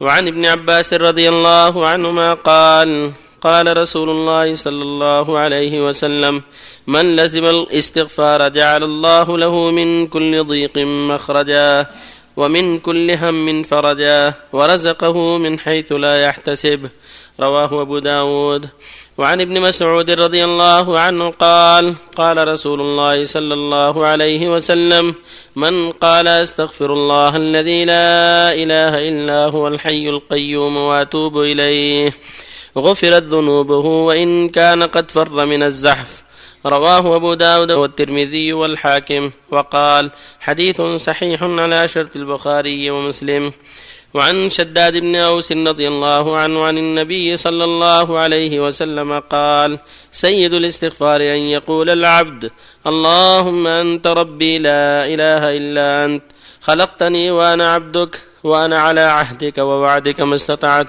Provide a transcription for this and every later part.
وعن ابن عباس رضي الله عنهما قال قال رسول الله صلى الله عليه وسلم من لزم الاستغفار جعل الله له من كل ضيق مخرجا. ومن كل هم فرجا ورزقه من حيث لا يحتسب. رواه أبو داود. وعن ابن مسعود رضي الله عنه قال قال رسول الله صلى الله عليه وسلم من قال أستغفر الله الذي لا إله إلا هو الحي القيوم وأتوب إليه. غفرت ذنوبه وإن كان قد فر من الزحف. رواه أبو داود والترمذي والحاكم. وقال حديث صحيح على شرط البخاري ومسلم. وعن شداد بن أوس رضي الله عنه عن النبي صلى الله عليه وسلم قال سيد الاستغفار أن يقول العبد اللهم أنت ربي لا إله إلا أنت خلقتني وأنا عبدك وأنا على عهدك ووعدك ما استطعت.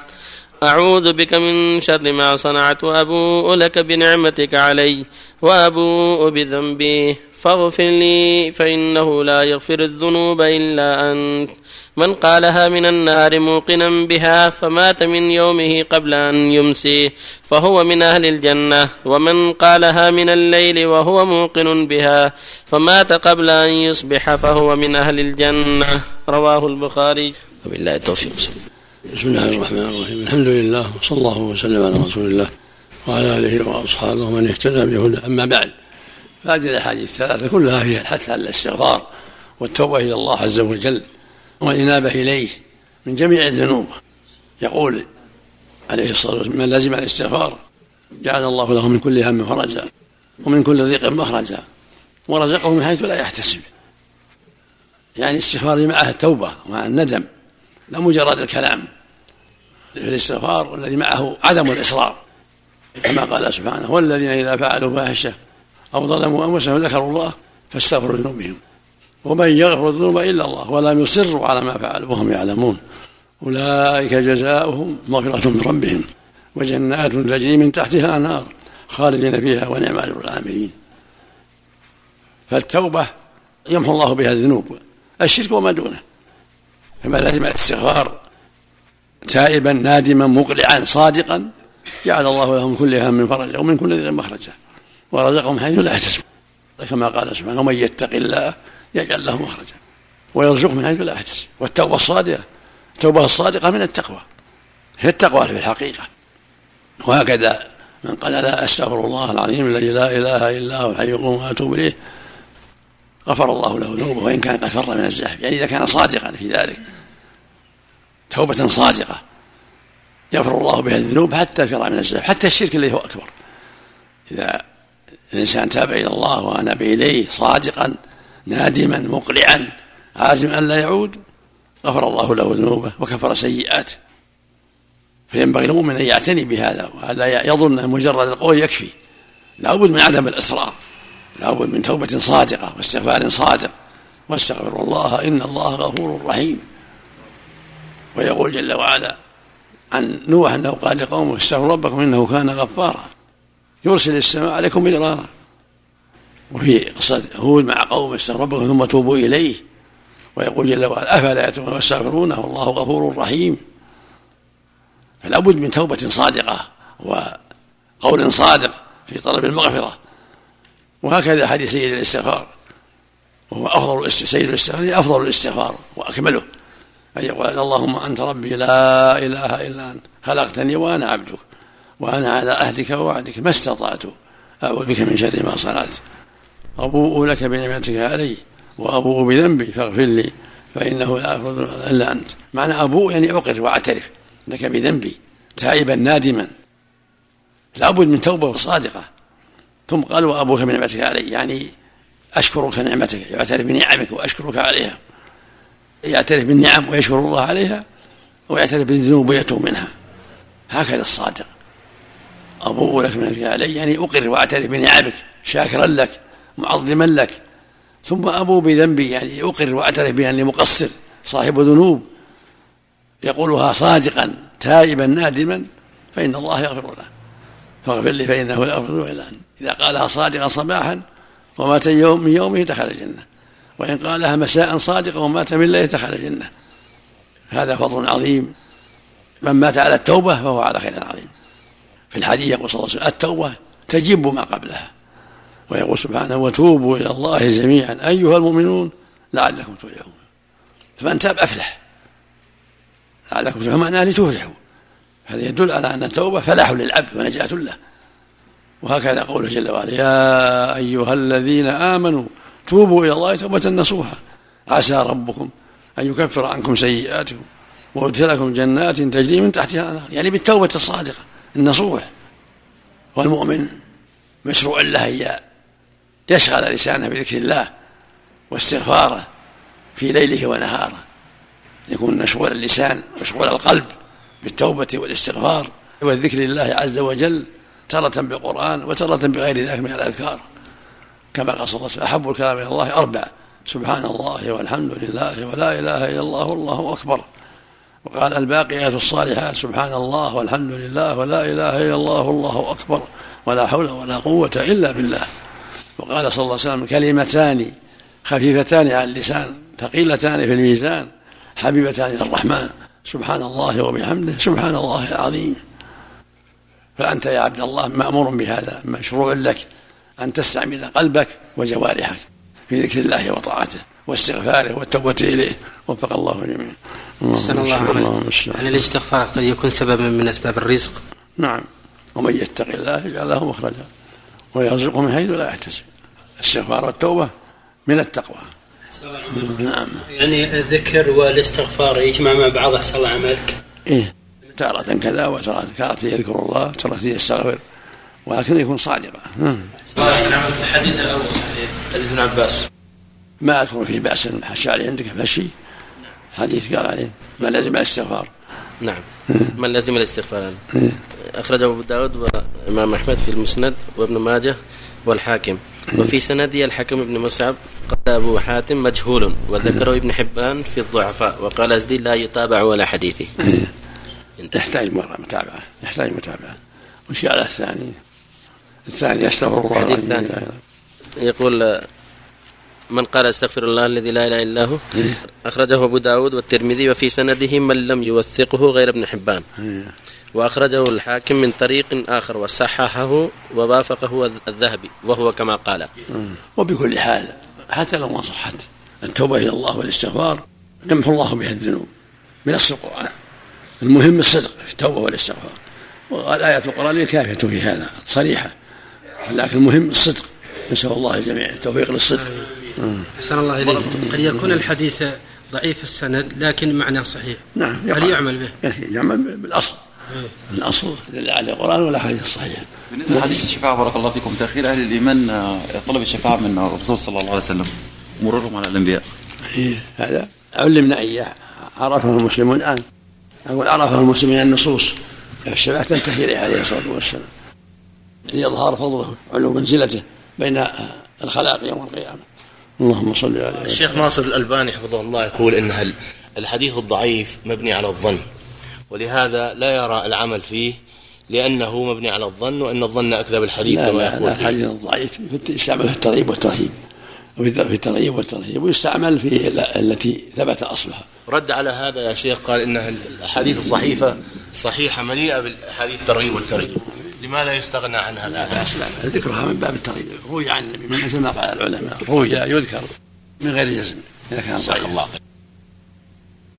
أعوذ بك من شر ما صنعت وأبوء لك بنعمتك علي وأبوء بذنبي فاغفر لي فإنه لا يغفر الذنوب إلا أنت. من قالها من النار موقنا بها فمات من يومه قبل أن يمسي فهو من أهل الجنة ومن قالها من الليل وهو موقن بها فمات قبل أن يصبح فهو من أهل الجنة. رواه البخاري. وبالله التوفيق. بسم الله الرحمن الرحيم. الحمد لله وصلى الله وسلم على رسول الله وعلى آله وأصحابه ومن اهتدى بهدى. أما بعد فهذه الأحاديث الثلاثة كلها فيها الحث على الاستغفار والتوبة إلى الله عز وجل والإنابة إليه من جميع الذنوب. يقول عليه الصلاة والسلام من لزم الاستغفار جعل الله له من كل هم فرجا ومن كل ضيق مخرجا ورزقه من حيث لا يحتسب. يعني الاستغفار معه التوبة ومع الندم. لا مجرد الكلام في الاستغفار والذي معه عدم الإصرار كما قال سبحانه والذين إذا فعلوا فاحشة أو ظلموا أنفسهم ذكروا الله فاستغفروا ذنوبهم ومن يغفر الذنوب إلا الله ولم يصروا على ما فعلوا وهم يعلمون أولئك جزاؤهم مغفرة من ربهم وجنات تجري من تحتها انهار خالدين فيها ونعم أجر العاملين. فالتوبة يمحو الله بها الذنوب الشرك وما دونه. فما لازم الاستغفار تائبا نادما مقلعا صادقا جعل الله له من كل هم فرجا ومن كل ذي مخرجا ورزقهم حيث لا يحتسب كما قال سبحانه ومن يتق الله يجعل له مخرجا ويرزقه من حيث لا يحتسب. والتوبة الصادقة التوبة الصادقة من التقوى. هي التقوى في الحقيقة. وهكذا من قال لا أستغفر الله العظيم الذي لا إله إلا هو الحي القيوم وأتوب إليه. غفر الله له ذنوبه وإن كان قد فر من الزحف يعني إذا كان صادقا في ذلك توبة صادقة يغفر الله بها الذنوب حتى فر من الزحف حتى الشرك الذي هو أكبر. إذا الإنسان تاب إلى الله وأناب إليه صادقا نادما مقلعا عازما أن لا يعود غفر الله له ذنوبه وكفر سيئاته. فينبغي المؤمن أن يعتني بهذا ولا يظن مجرد القول يكفي. لا بد من عدم الإصرار. لا بد من توبة صادقة واستغفار صادق. واستغفر الله إن الله غفور رحيم. ويقول جل وعلا عن نوح أنه قال لقومه استغفروا ربكم إنه كان غفارا. يرسل السماء عليكم مدرارا. وفي قصة هود مع قومه استغفر ربكم ثم توبوا إليه. ويقول جل وعلا أفلا يتوبون ويستغفرونه والله غفور رحيم. فلا بد من توبة صادقة وقول صادق في طلب المغفرة. وهكذا حديث سيد الاستغفار. وهو أفضل سيد الاستغفار أفضل الاستغفار وأكمله. أن يقول اللهم أنت ربي لا إله إلا أنت خلقتني وأنا عبدك وأنا على عهدك ووعدك ما استطعت. أعوذ بك من شر ما صنعت. أبوء لك بنعمتك علي وأبوء بذنبي فاغفر لي فإنه لا يغفر إلا أنت. معنى أبوء يعني أقر وأعترف لك بذنبي تائبا نادما. لابد من توبة صادقة. ثم قال وأبوك بنعمتك علي يعني أشكرك نعمتك يعترف بنعمك وأشكرك عليها. يعترف بالنعم ويشكر الله عليها ويعترف بالذنوب ويتوب منها. هكذا الصادق. أبوء لك بنعمتك علي يعني أقر وأعترف بنعمك شاكرا لك معظما لك. ثم أبو بذنبي يعني أقر وأعترف بأني مقصر صاحب ذنوب. يقولها صادقا تائبا نادما فإن الله يغفر له. فاغفر لي فإنه لا يغفر إلا أنت إذا قالها صادقا صباحا ومات يوم من يومه دخل الجنة. وإن قالها مساء صادقا ومات من ليله دخل الجنة. هذا فضل عظيم. من مات على التوبة فهو على خير عظيم. في الحديث يقول صلى الله عليه وسلم التوبة تجب ما قبلها. ويقول سبحانه وتوبوا إلى الله جميعا أيها المؤمنون لعلكم تفلحون. فمن تاب أفلح. لعلكم تفلحون. معناه لتفلحوا. هذا يدل على أن التوبة فلاح للعبد ونجاة له. وهكذا قوله جل وعلا يا أيها الذين آمنوا توبوا إلى الله توبة نصوحا عسى ربكم أن يكفر عنكم سيئاتكم ويدخلكم جنات تجري من تحتها الأنهار. يعني بالتوبة الصادقة النصوح. والمؤمن مشروع له أن يشغل لسانه بذكر الله واستغفاره في ليله ونهاره. يكون مشغول اللسان مشغول القلب. بالتوبة والاستغفار والذكر لله عز وجل تارة بالقرآن وتارة بغير ذلك من الأذكار. كما قال صلى الله عليه وسلم أحب الكلام إلى الله أربع سبحان الله والحمد لله ولا إله إلا الله والله أكبر. وقال الباقيات الصالحات سبحان الله والحمد لله ولا إله إلا الله والله أكبر ولا حول ولا قوة إلا بالله. وقال صلى الله عليه وسلم كلمتان خفيفتان على اللسان ثقيلتان في الميزان حبيبتان الرحمن سبحان الله وبحمده سبحان الله العظيم. فأنت يا عبد الله مأمور بهذا مشروع لك أن تستعمل قلبك وجوارحك في ذكر الله وطاعته واستغفاره والتوبة إليه. وفق الله جميعا. أحسن الله عليك. هل الاستغفار قد يكون سببا من أسباب الرزق؟ نعم. ومن يتق الله يجعل له مخرجا. ويرزقه من حيث لا يحتسب. الاستغفار والتوبة من التقوى. نعم. يعني الذكر والاستغفار يجمع مع بعض أحسن الله عملك. إيه. تارة كذا وتارة تارة يذكر الله تارة يستغفر ولكن يكون صادقا. الحديث الأول صحيح حديث ابن عباس ما أذكر فيه بأس. الشعري عندك فشي. حديث قال عليه ما لازم الاستغفار. نعم. من لازم الاستغفار. أخرجه أبو داود وإمام أحمد في المسند وابن ماجه والحاكم. وفي سندي الحكم بن مصعب قال أبو حاتم مجهول وذكره ابن حبان في الضعفاء وقال أزدي لا يتابع ولا حديثه يحتاج مرة متابعة يحتاج متابعة. وش قال الثاني؟ الثاني يستغفر الله الحديث الثاني يقول من قال أستغفر الله الذي لا إله إلا هو؟ أخرجه أبو داود والترمذي وفي سنده من لم يوثقه غير ابن حبان. وأخرجه الحاكم من طريق آخر وصححه ووافقه الذهبي وهو كما قال. وبكل حال حتى لو ما صحت التوبة إلى الله والاستغفار يمحو الله بها الذنوب. بنص القرآن. المهم الصدق في التوبة والاستغفار. والآيات القرآنية كافية في هذا صريحة. لكن المهم الصدق. نسأل الله الجميع التوفيق للصدق. أحسن الله إليك. قد يكون الحديث ضعيف السند لكن معناه صحيح. نعم هل يعمل به؟ يعمل بالأصل. الاصل دل على القرآن ولا حديث الصحيح بالنسبة لحديث الشفاعة بارك الله فيكم. تاخير أهل الإيمان آه، طلب الشفاعة من الرسول صلى الله عليه وسلم. مرورهم على الأنبياء. إيه هذا علمنا إياه. عرفه المسلمون الآن. أقول عرفه المسلمين النصوص. الشفاعة تنتهي إليه عليه الصلاة والسلام. ليظهر فضله علو منزلته بين الخلائق يوم القيامة. اللهم صل عليه الشيخ ناصر الألباني حفظه الله يقول إن الحديث الضعيف مبني على الظن. ولهذا لا يرى العمل فيه لأنه مبني على الظن وأن الظن أكذب الحديث كما لا يقول لا الحديث الضعيف يستعمل في الترغيب والترهيب وفي الترغيب والترهيب ويستعمل في التي ثبت أصلها. رد على هذا يا شيخ قال إن الأحاديث الصحيحة صحيحة مليئة بالحديث الترغيب والترهيب. لماذا يستغنى عنها لا لا لا ذكرها من باب الترغيب روي عن النبي مثل ما قال العلماء روي يذكر من غير جزم إذا كان صحيح. الله